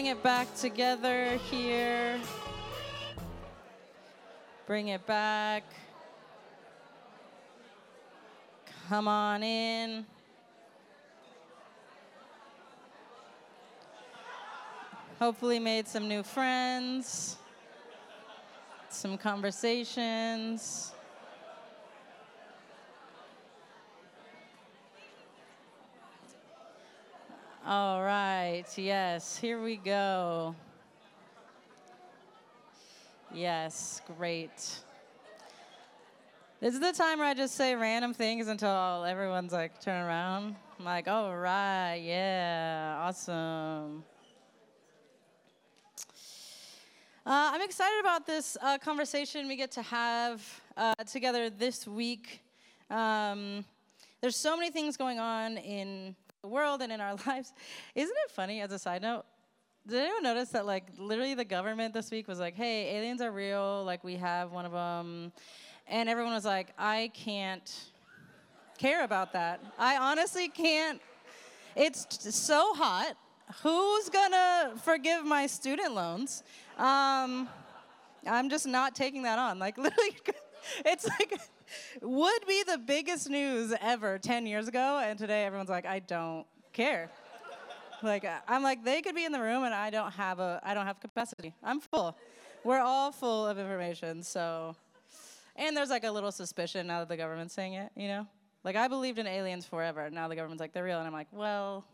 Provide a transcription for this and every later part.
bring it back together here. Bring it back. Come on in. Hopefully, made some new friends, some conversations. All right, yes, here we go. Yes, great. This is the time where I just say random things until everyone's like turn around. I'm like, all right, yeah, awesome. Uh, I'm excited about this uh, conversation we get to have uh, together this week. Um, there's so many things going on in the world and in our lives. Isn't it funny, as a side note? Did anyone notice that, like, literally the government this week was like, hey, aliens are real, like, we have one of them. And everyone was like, I can't care about that. I honestly can't. It's t- so hot. Who's gonna forgive my student loans? Um, I'm just not taking that on. Like, literally, it's like would be the biggest news ever 10 years ago, and today everyone's like, I don't care. like I'm like they could be in the room, and I don't have a I don't have capacity. I'm full. We're all full of information, so. And there's like a little suspicion now that the government's saying it, you know? Like I believed in aliens forever. And now the government's like they're real, and I'm like, well.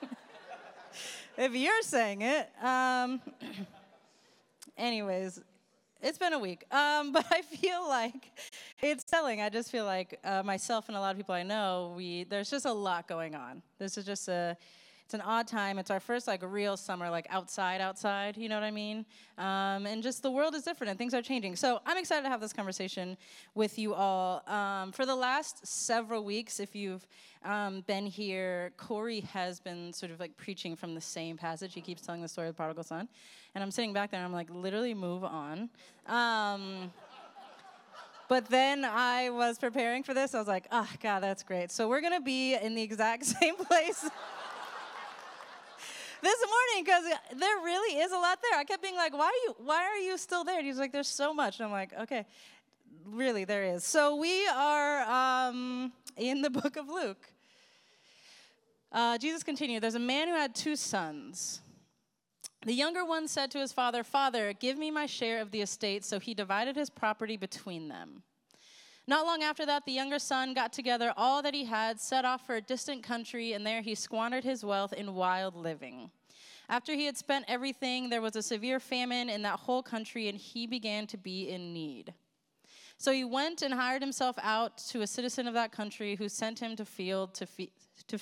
if you're saying it. Um, anyways, it's been a week, um, but I feel like it's telling. I just feel like uh, myself and a lot of people I know, we there's just a lot going on. This is just a it's an odd time. It's our first like real summer, like outside, outside. You know what I mean? Um, and just the world is different and things are changing. So I'm excited to have this conversation with you all. Um, for the last several weeks, if you've um, been here, Corey has been sort of like preaching from the same passage. He keeps telling the story of the prodigal son, and I'm sitting back there and I'm like, literally move on. Um, but then I was preparing for this. I was like, oh, God, that's great. So we're going to be in the exact same place this morning because there really is a lot there. I kept being like, why are you, why are you still there? And he's like, there's so much. And I'm like, okay, really, there is. So we are um, in the book of Luke. Uh, Jesus continued, there's a man who had two sons. The younger one said to his father, Father, give me my share of the estate. So he divided his property between them. Not long after that, the younger son got together all that he had, set off for a distant country, and there he squandered his wealth in wild living. After he had spent everything, there was a severe famine in that whole country, and he began to be in need. So he went and hired himself out to a citizen of that country who sent him to field to feed. To,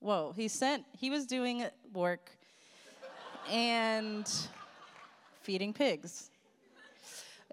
whoa, he sent, he was doing work and feeding pigs.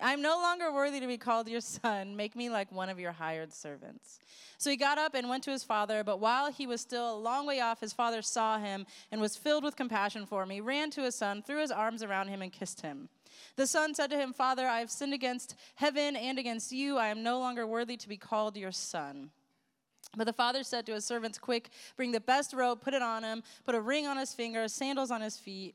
I'm no longer worthy to be called your son. Make me like one of your hired servants. So he got up and went to his father, but while he was still a long way off, his father saw him and was filled with compassion for him. He ran to his son, threw his arms around him, and kissed him. The son said to him, Father, I have sinned against heaven and against you. I am no longer worthy to be called your son. But the father said to his servants, Quick, bring the best robe, put it on him, put a ring on his finger, sandals on his feet.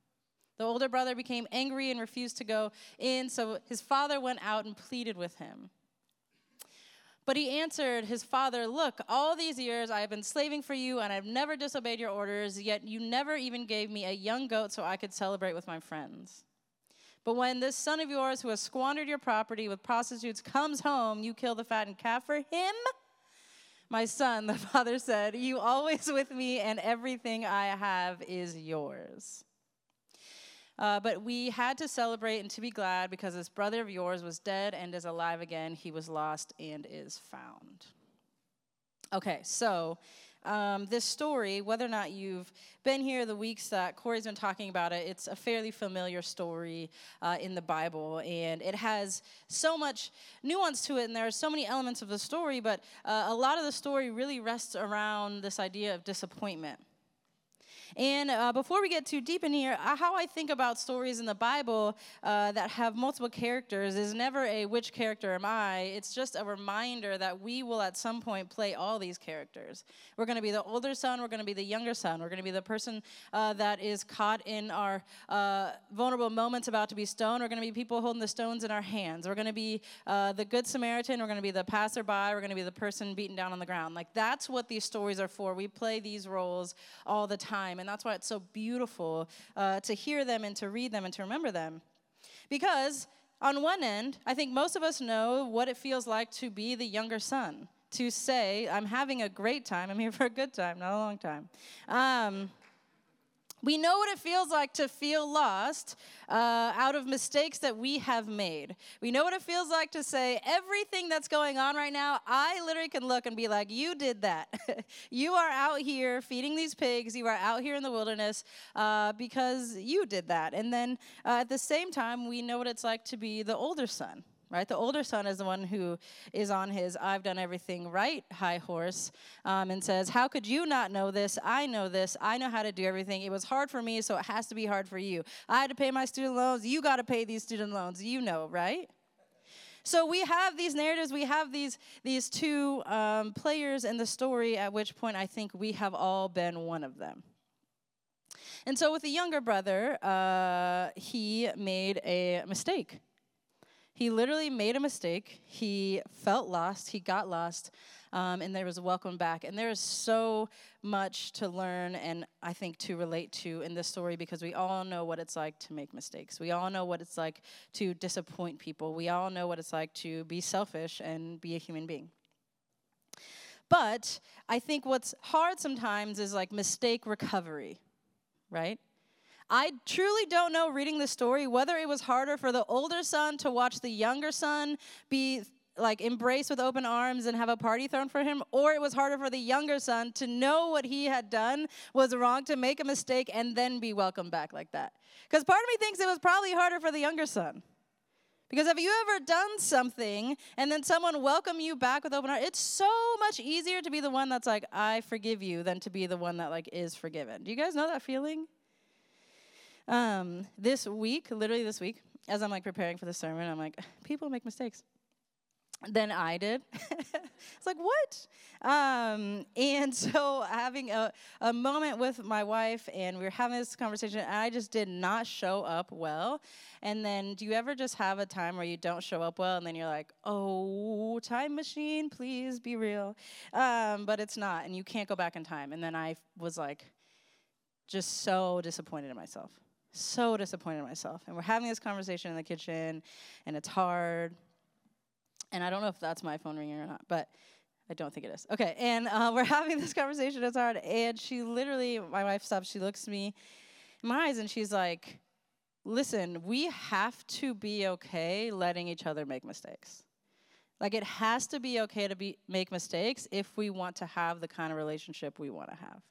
The older brother became angry and refused to go in, so his father went out and pleaded with him. But he answered his father, Look, all these years I have been slaving for you, and I've never disobeyed your orders, yet you never even gave me a young goat so I could celebrate with my friends. But when this son of yours who has squandered your property with prostitutes comes home, you kill the fattened calf for him? My son, the father said, You always with me, and everything I have is yours. Uh, but we had to celebrate and to be glad because this brother of yours was dead and is alive again. He was lost and is found. Okay, so um, this story, whether or not you've been here the weeks that Corey's been talking about it, it's a fairly familiar story uh, in the Bible, and it has so much nuance to it, and there are so many elements of the story, but uh, a lot of the story really rests around this idea of disappointment. And uh, before we get too deep in here, uh, how I think about stories in the Bible uh, that have multiple characters is never a which character am I. It's just a reminder that we will at some point play all these characters. We're going to be the older son, we're going to be the younger son, we're going to be the person uh, that is caught in our uh, vulnerable moments about to be stoned, we're going to be people holding the stones in our hands, we're going to be uh, the good Samaritan, we're going to be the passerby, we're going to be the person beaten down on the ground. Like that's what these stories are for. We play these roles all the time. And that's why it's so beautiful uh, to hear them and to read them and to remember them. Because on one end, I think most of us know what it feels like to be the younger son, to say, I'm having a great time, I'm here for a good time, not a long time. Um, we know what it feels like to feel lost uh, out of mistakes that we have made. We know what it feels like to say, everything that's going on right now, I literally can look and be like, You did that. you are out here feeding these pigs. You are out here in the wilderness uh, because you did that. And then uh, at the same time, we know what it's like to be the older son right? The older son is the one who is on his I've done everything right high horse um, and says, How could you not know this? I know this. I know how to do everything. It was hard for me, so it has to be hard for you. I had to pay my student loans. You got to pay these student loans. You know, right? So we have these narratives, we have these, these two um, players in the story, at which point I think we have all been one of them. And so with the younger brother, uh, he made a mistake. He literally made a mistake. He felt lost. He got lost. Um, and there was a welcome back. And there is so much to learn and I think to relate to in this story because we all know what it's like to make mistakes. We all know what it's like to disappoint people. We all know what it's like to be selfish and be a human being. But I think what's hard sometimes is like mistake recovery, right? I truly don't know reading the story whether it was harder for the older son to watch the younger son be like embraced with open arms and have a party thrown for him, or it was harder for the younger son to know what he had done was wrong, to make a mistake, and then be welcomed back like that. Because part of me thinks it was probably harder for the younger son. Because have you ever done something and then someone welcome you back with open arms? It's so much easier to be the one that's like, I forgive you, than to be the one that like is forgiven. Do you guys know that feeling? Um, this week, literally this week, as I'm like preparing for the sermon, I'm like, people make mistakes. Then I did. it's like, what? Um, and so having a, a moment with my wife, and we were having this conversation, and I just did not show up well. And then, do you ever just have a time where you don't show up well, and then you're like, oh, time machine, please be real? Um, but it's not, and you can't go back in time. And then I was like, just so disappointed in myself so disappointed in myself. And we're having this conversation in the kitchen, and it's hard. And I don't know if that's my phone ringing or not, but I don't think it is. Okay, and uh, we're having this conversation. It's hard. And she literally, my wife stops, she looks me in my eyes, and she's like, Listen, we have to be okay letting each other make mistakes. Like it has to be okay to be make mistakes if we want to have the kind of relationship we want to have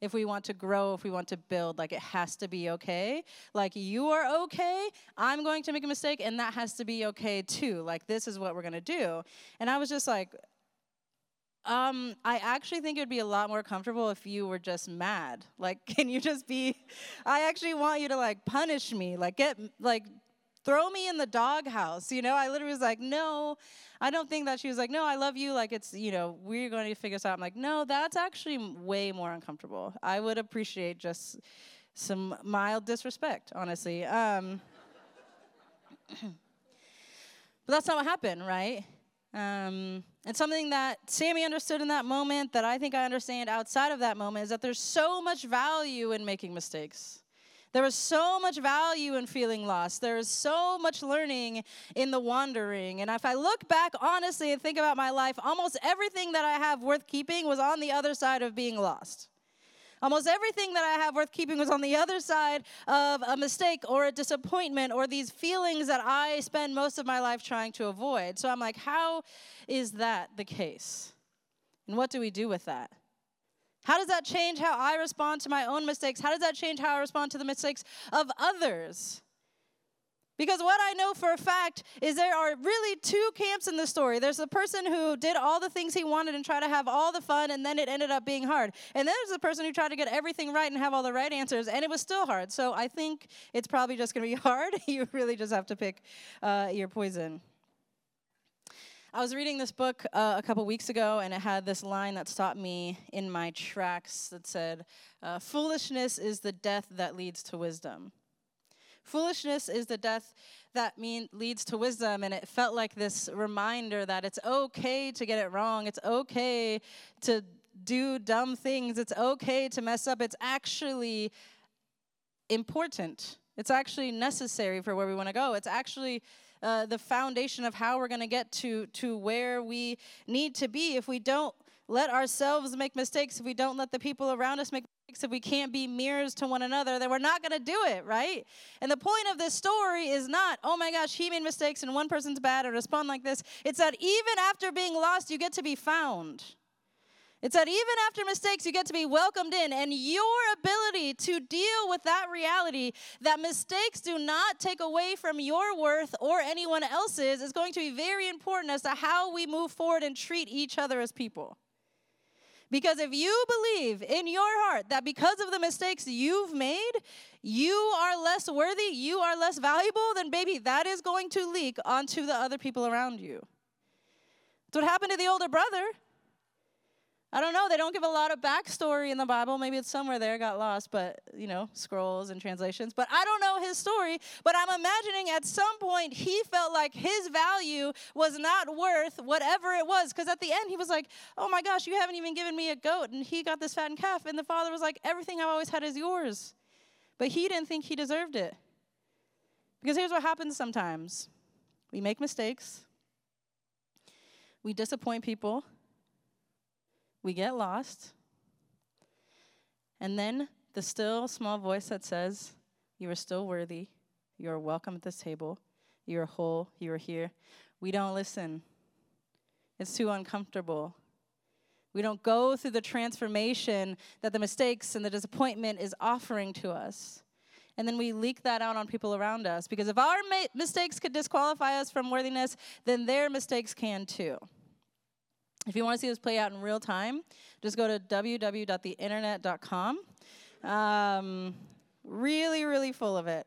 if we want to grow, if we want to build, like it has to be okay. Like you are okay, I'm going to make a mistake, and that has to be okay too. Like this is what we're gonna do. And I was just like, um, I actually think it would be a lot more comfortable if you were just mad. Like, can you just be? I actually want you to like punish me, like get like throw me in the doghouse. You know, I literally was like, no, I don't think that she was like, no, I love you. Like it's, you know, we're going to figure this out. I'm like, no, that's actually way more uncomfortable. I would appreciate just some mild disrespect, honestly. Um, but that's not what happened, right? Um, and something that Sammy understood in that moment, that I think I understand outside of that moment, is that there's so much value in making mistakes. There is so much value in feeling lost. There is so much learning in the wandering. And if I look back honestly and think about my life, almost everything that I have worth keeping was on the other side of being lost. Almost everything that I have worth keeping was on the other side of a mistake or a disappointment or these feelings that I spend most of my life trying to avoid. So I'm like, how is that the case? And what do we do with that? How does that change how I respond to my own mistakes? How does that change how I respond to the mistakes of others? Because what I know for a fact is there are really two camps in the story. There's the person who did all the things he wanted and tried to have all the fun, and then it ended up being hard. And then there's the person who tried to get everything right and have all the right answers, and it was still hard. So I think it's probably just going to be hard. you really just have to pick uh, your poison. I was reading this book uh, a couple weeks ago, and it had this line that stopped me in my tracks that said, uh, Foolishness is the death that leads to wisdom. Foolishness is the death that mean, leads to wisdom, and it felt like this reminder that it's okay to get it wrong. It's okay to do dumb things. It's okay to mess up. It's actually important. It's actually necessary for where we want to go. It's actually uh, the foundation of how we're going to get to to where we need to be. If we don't let ourselves make mistakes if we don't let the people around us make mistakes if we can't be mirrors to one another then we're not going to do it right? And the point of this story is not oh my gosh he made mistakes and one person's bad and respond like this. It's that even after being lost you get to be found it's that even after mistakes, you get to be welcomed in, and your ability to deal with that reality that mistakes do not take away from your worth or anyone else's is going to be very important as to how we move forward and treat each other as people. Because if you believe in your heart that because of the mistakes you've made, you are less worthy, you are less valuable, then baby, that is going to leak onto the other people around you. That's what happened to the older brother. I don't know. They don't give a lot of backstory in the Bible. Maybe it's somewhere there, got lost, but, you know, scrolls and translations. But I don't know his story. But I'm imagining at some point he felt like his value was not worth whatever it was. Because at the end, he was like, oh my gosh, you haven't even given me a goat. And he got this fattened calf. And the father was like, everything I've always had is yours. But he didn't think he deserved it. Because here's what happens sometimes we make mistakes, we disappoint people we get lost. And then the still small voice that says, You are still worthy. You are welcome at this table. You are whole. You are here. We don't listen. It's too uncomfortable. We don't go through the transformation that the mistakes and the disappointment is offering to us. And then we leak that out on people around us. Because if our ma- mistakes could disqualify us from worthiness, then their mistakes can too. If you want to see this play out in real time, just go to www.theinternet.com. Um, really, really full of it.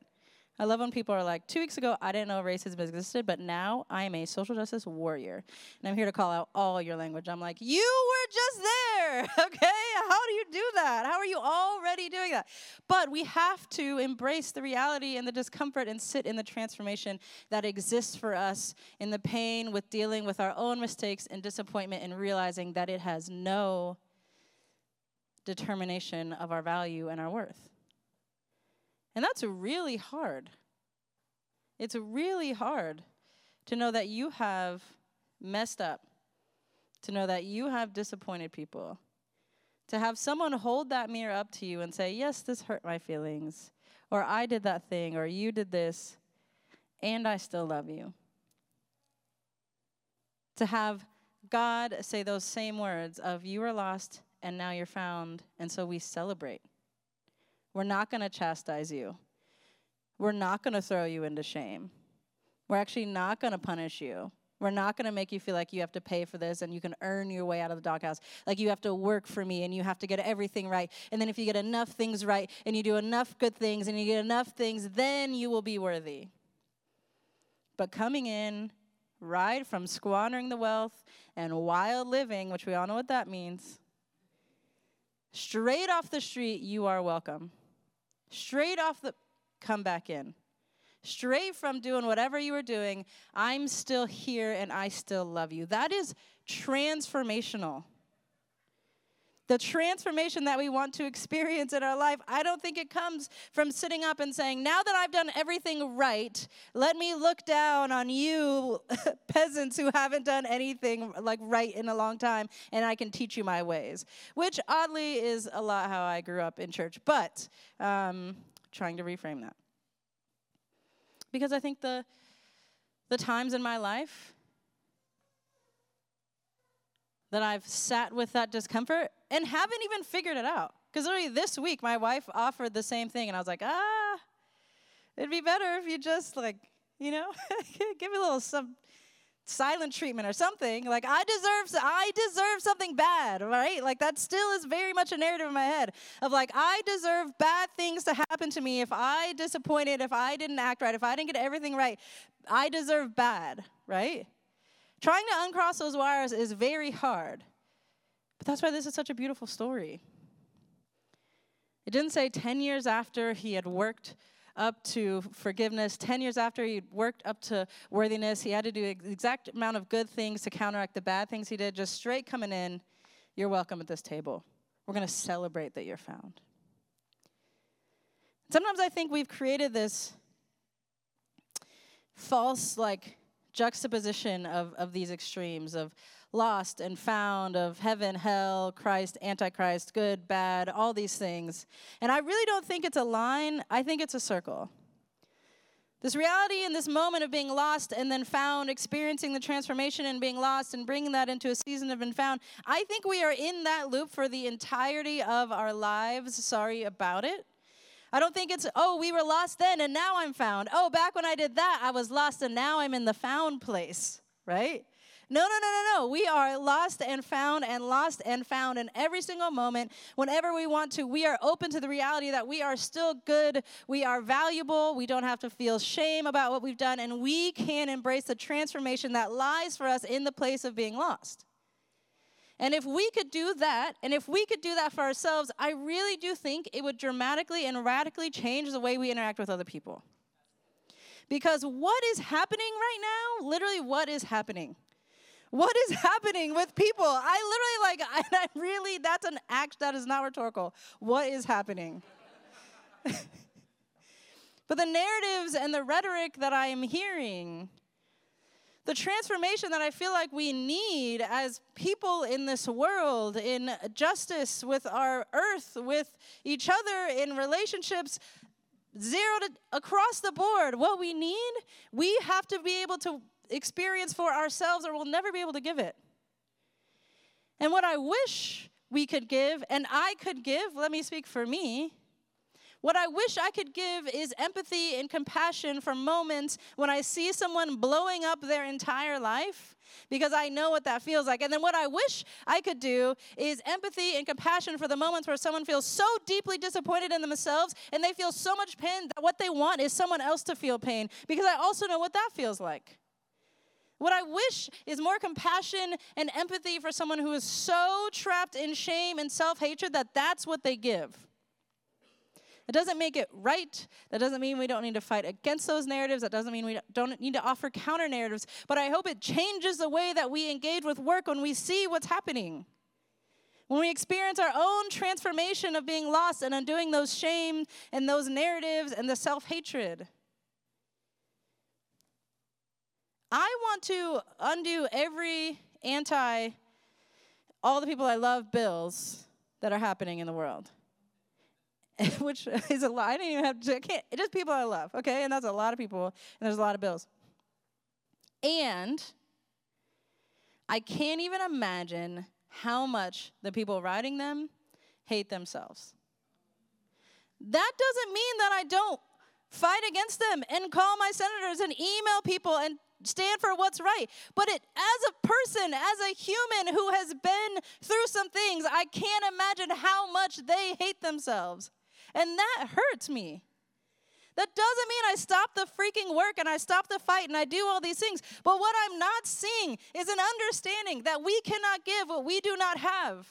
I love when people are like, two weeks ago, I didn't know racism existed, but now I am a social justice warrior. And I'm here to call out all your language. I'm like, you were just there, okay? How do you do that? How are you already doing that? But we have to embrace the reality and the discomfort and sit in the transformation that exists for us in the pain with dealing with our own mistakes and disappointment and realizing that it has no determination of our value and our worth. And that's really hard. It's really hard to know that you have messed up, to know that you have disappointed people, to have someone hold that mirror up to you and say, Yes, this hurt my feelings, or I did that thing, or you did this, and I still love you. To have God say those same words of, You were lost, and now you're found, and so we celebrate. We're not going to chastise you. We're not going to throw you into shame. We're actually not going to punish you. We're not going to make you feel like you have to pay for this and you can earn your way out of the doghouse. Like you have to work for me and you have to get everything right. And then if you get enough things right and you do enough good things and you get enough things, then you will be worthy. But coming in right from squandering the wealth and wild living, which we all know what that means, straight off the street, you are welcome. Straight off the, come back in. Straight from doing whatever you were doing, I'm still here and I still love you. That is transformational. The transformation that we want to experience in our life, I don't think it comes from sitting up and saying, Now that I've done everything right, let me look down on you peasants who haven't done anything like right in a long time, and I can teach you my ways. Which oddly is a lot how I grew up in church, but um, trying to reframe that. Because I think the, the times in my life that I've sat with that discomfort and haven't even figured it out. Because literally this week, my wife offered the same thing, and I was like, ah, it'd be better if you just like, you know, give me a little some silent treatment or something. Like I deserve, I deserve something bad, right? Like that still is very much a narrative in my head of like I deserve bad things to happen to me if I disappointed, if I didn't act right, if I didn't get everything right. I deserve bad, right? Trying to uncross those wires is very hard. But that's why this is such a beautiful story. It didn't say 10 years after he had worked up to forgiveness, 10 years after he worked up to worthiness, he had to do the exact amount of good things to counteract the bad things he did, just straight coming in, you're welcome at this table. We're going to celebrate that you're found. Sometimes I think we've created this false, like, juxtaposition of, of these extremes of lost and found, of heaven, hell, Christ, antichrist, good, bad, all these things. And I really don't think it's a line, I think it's a circle. This reality in this moment of being lost and then found, experiencing the transformation and being lost and bringing that into a season of been found, I think we are in that loop for the entirety of our lives. Sorry about it. I don't think it's, oh, we were lost then and now I'm found. Oh, back when I did that, I was lost and now I'm in the found place, right? No, no, no, no, no. We are lost and found and lost and found in every single moment. Whenever we want to, we are open to the reality that we are still good. We are valuable. We don't have to feel shame about what we've done. And we can embrace the transformation that lies for us in the place of being lost. And if we could do that, and if we could do that for ourselves, I really do think it would dramatically and radically change the way we interact with other people. Because what is happening right now, literally, what is happening? What is happening with people? I literally like, I, I really, that's an act that is not rhetorical. What is happening? but the narratives and the rhetoric that I am hearing, the transformation that I feel like we need as people in this world, in justice with our earth, with each other, in relationships, zero to across the board, what we need, we have to be able to experience for ourselves or we'll never be able to give it. And what I wish we could give, and I could give, let me speak for me. What I wish I could give is empathy and compassion for moments when I see someone blowing up their entire life because I know what that feels like. And then what I wish I could do is empathy and compassion for the moments where someone feels so deeply disappointed in themselves and they feel so much pain that what they want is someone else to feel pain because I also know what that feels like. What I wish is more compassion and empathy for someone who is so trapped in shame and self hatred that that's what they give. It doesn't make it right. That doesn't mean we don't need to fight against those narratives. That doesn't mean we don't need to offer counter narratives. But I hope it changes the way that we engage with work when we see what's happening. When we experience our own transformation of being lost and undoing those shame and those narratives and the self hatred. I want to undo every anti, all the people I love bills that are happening in the world. Which is a lot. I didn't even have to, I can't, just people I love, okay? And that's a lot of people, and there's a lot of bills. And I can't even imagine how much the people writing them hate themselves. That doesn't mean that I don't fight against them and call my senators and email people and stand for what's right. But it, as a person, as a human who has been through some things, I can't imagine how much they hate themselves. And that hurts me. That doesn't mean I stop the freaking work and I stop the fight and I do all these things. But what I'm not seeing is an understanding that we cannot give what we do not have.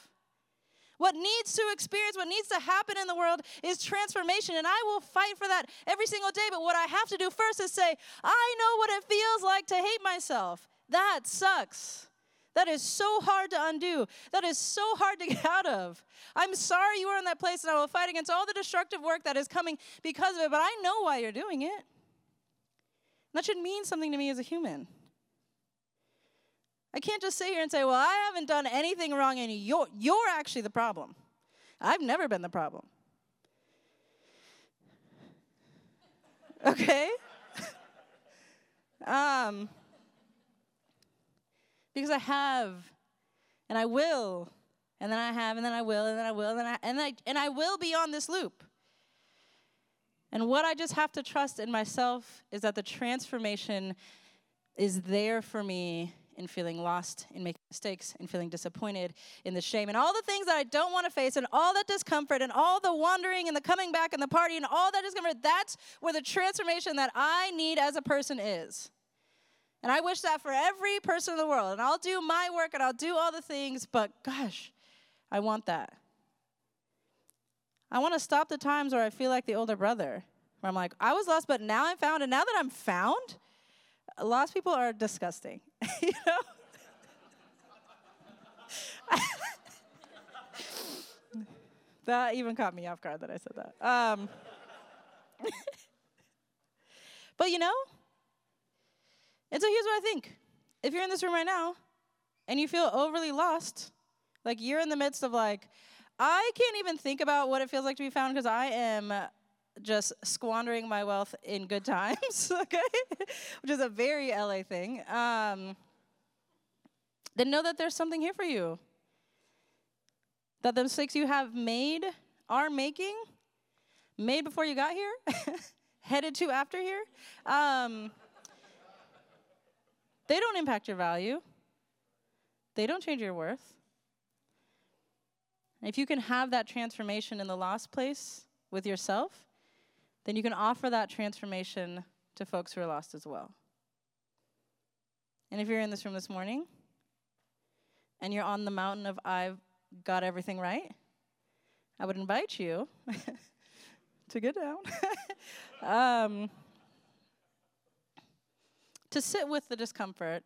What needs to experience, what needs to happen in the world is transformation. And I will fight for that every single day. But what I have to do first is say, I know what it feels like to hate myself. That sucks. That is so hard to undo. That is so hard to get out of. I'm sorry you are in that place, and I will fight against all the destructive work that is coming because of it, but I know why you're doing it. That should mean something to me as a human. I can't just sit here and say, well, I haven't done anything wrong, and you're, you're actually the problem. I've never been the problem. Okay? um, because I have, and I will, and then I have, and then I will, and then I will, and I, and I, and I will be on this loop. And what I just have to trust in myself is that the transformation is there for me in feeling lost, in making mistakes, in feeling disappointed, in the shame, and all the things that I don't want to face, and all that discomfort, and all the wandering, and the coming back, and the party, and all that discomfort. That's where the transformation that I need as a person is. And I wish that for every person in the world. And I'll do my work and I'll do all the things, but gosh, I want that. I want to stop the times where I feel like the older brother, where I'm like, I was lost, but now I'm found. And now that I'm found, lost people are disgusting. you know? that even caught me off guard that I said that. Um, but you know, and so here's what I think. If you're in this room right now and you feel overly lost, like you're in the midst of like, I can't even think about what it feels like to be found because I am just squandering my wealth in good times, okay? Which is a very LA thing. Um, then know that there's something here for you. That the mistakes you have made, are making, made before you got here, headed to after here, um, they don't impact your value, they don't change your worth. If you can have that transformation in the lost place with yourself, then you can offer that transformation to folks who are lost as well. And if you're in this room this morning and you're on the mountain of I've got everything right, I would invite you to get down. um, to sit with the discomfort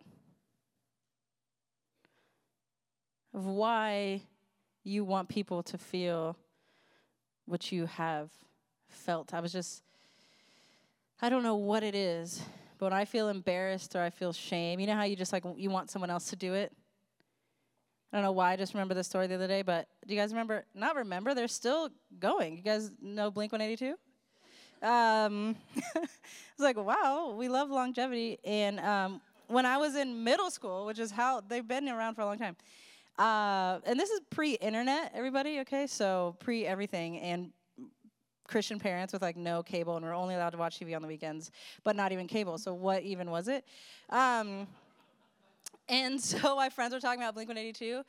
of why you want people to feel what you have felt. I was just, I don't know what it is, but when I feel embarrassed or I feel shame, you know how you just like, you want someone else to do it? I don't know why I just remember the story the other day, but do you guys remember? Not remember, they're still going. You guys know Blink 182? Um, it's like, wow, we love longevity. And um, when I was in middle school, which is how they've been around for a long time, uh, and this is pre internet, everybody, okay? So pre everything. And Christian parents with like no cable, and we're only allowed to watch TV on the weekends, but not even cable. So what even was it? Um, and so my friends were talking about Blink 182,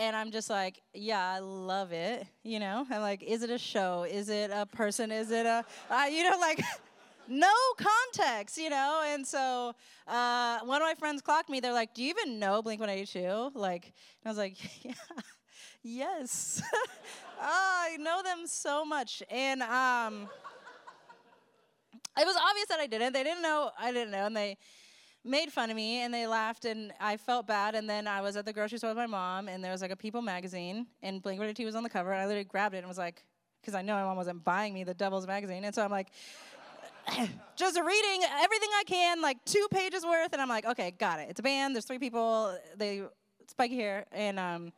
and I'm just like, yeah, I love it. You know, I'm like, is it a show? Is it a person? Is it a, uh, you know, like, no context, you know? And so uh, one of my friends clocked me. They're like, do you even know Blink 182? Like, and I was like, yeah, yes. oh, I know them so much. And um, it was obvious that I didn't. They didn't know I didn't know. And they, made fun of me and they laughed and I felt bad. And then I was at the grocery store with my mom and there was like a People magazine and Blink 182 was on the cover. And I literally grabbed it and was like, because I know my mom wasn't buying me the Devil's magazine. And so I'm like, just reading everything I can, like two pages worth. And I'm like, okay, got it. It's a band. There's three people. They spiky hair and um,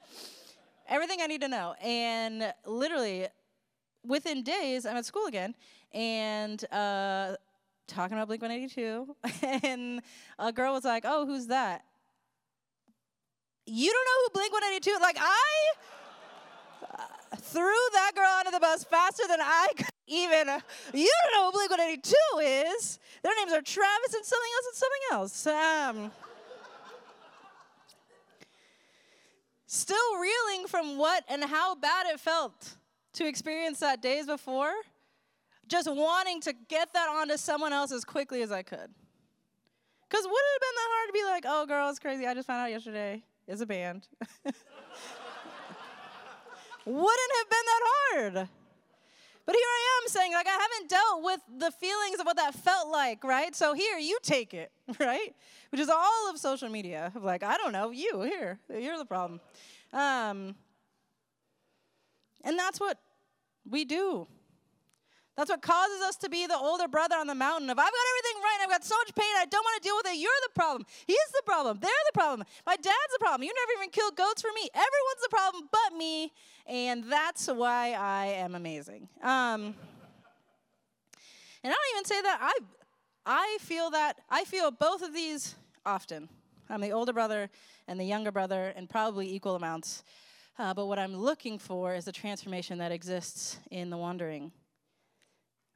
everything I need to know. And literally, within days, I'm at school again. And uh, talking about Blink 182, and a girl was like, "Oh, who's that?" You don't know who Blink 182? Like I uh, threw that girl under the bus faster than I could even. Uh, you don't know who Blink 182 is. Their names are Travis and something else and something else. Um, still reeling from what and how bad it felt to experience that days before just wanting to get that onto someone else as quickly as I could. Because would it have been that hard to be like, oh, girl, it's crazy. I just found out yesterday is a band. Wouldn't have been that hard. But here I am saying, like, I haven't dealt with the feelings of what that felt like, right? So here, you take it, right? Which is all of social media. Of like, I don't know, you, here, you're the problem. Um, and that's what we do. That's what causes us to be the older brother on the mountain of I've got everything right, I've got so much pain, I don't want to deal with it. You're the problem. He's the problem. They're the problem. My dad's the problem. You never even killed goats for me. Everyone's the problem but me. And that's why I am amazing. Um, and I don't even say that. I I feel that I feel both of these often. I'm the older brother and the younger brother, and probably equal amounts. Uh, but what I'm looking for is the transformation that exists in the wandering.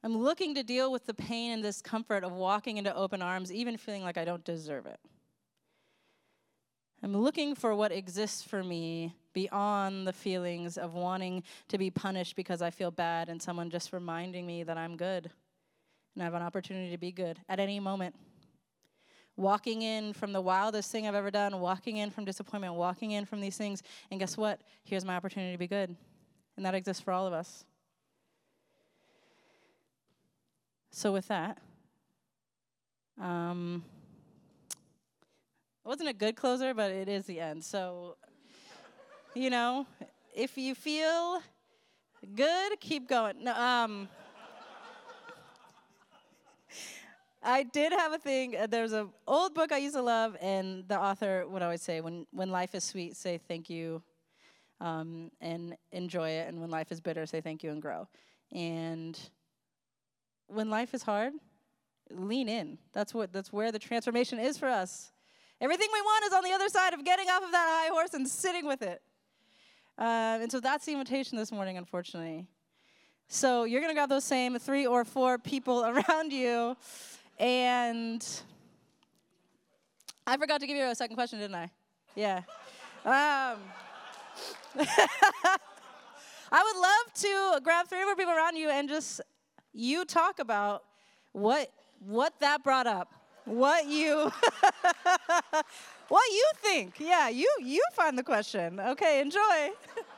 I'm looking to deal with the pain and discomfort of walking into open arms, even feeling like I don't deserve it. I'm looking for what exists for me beyond the feelings of wanting to be punished because I feel bad and someone just reminding me that I'm good and I have an opportunity to be good at any moment. Walking in from the wildest thing I've ever done, walking in from disappointment, walking in from these things, and guess what? Here's my opportunity to be good. And that exists for all of us. So, with that, um, it wasn't a good closer, but it is the end. So, you know, if you feel good, keep going. No, um, I did have a thing. Uh, there's an old book I used to love, and the author would always say, "When when life is sweet, say thank you, um, and enjoy it, and when life is bitter, say thank you and grow." And when life is hard, lean in. That's what that's where the transformation is for us. Everything we want is on the other side of getting off of that high horse and sitting with it. Uh, and so that's the invitation this morning, unfortunately. So you're to grab those same three or four people around you. And I forgot to give you a second question, didn't I? Yeah. Um, I would love to grab three or four people around you and just you talk about what what that brought up, what you what you think. Yeah, you you find the question. Okay, enjoy.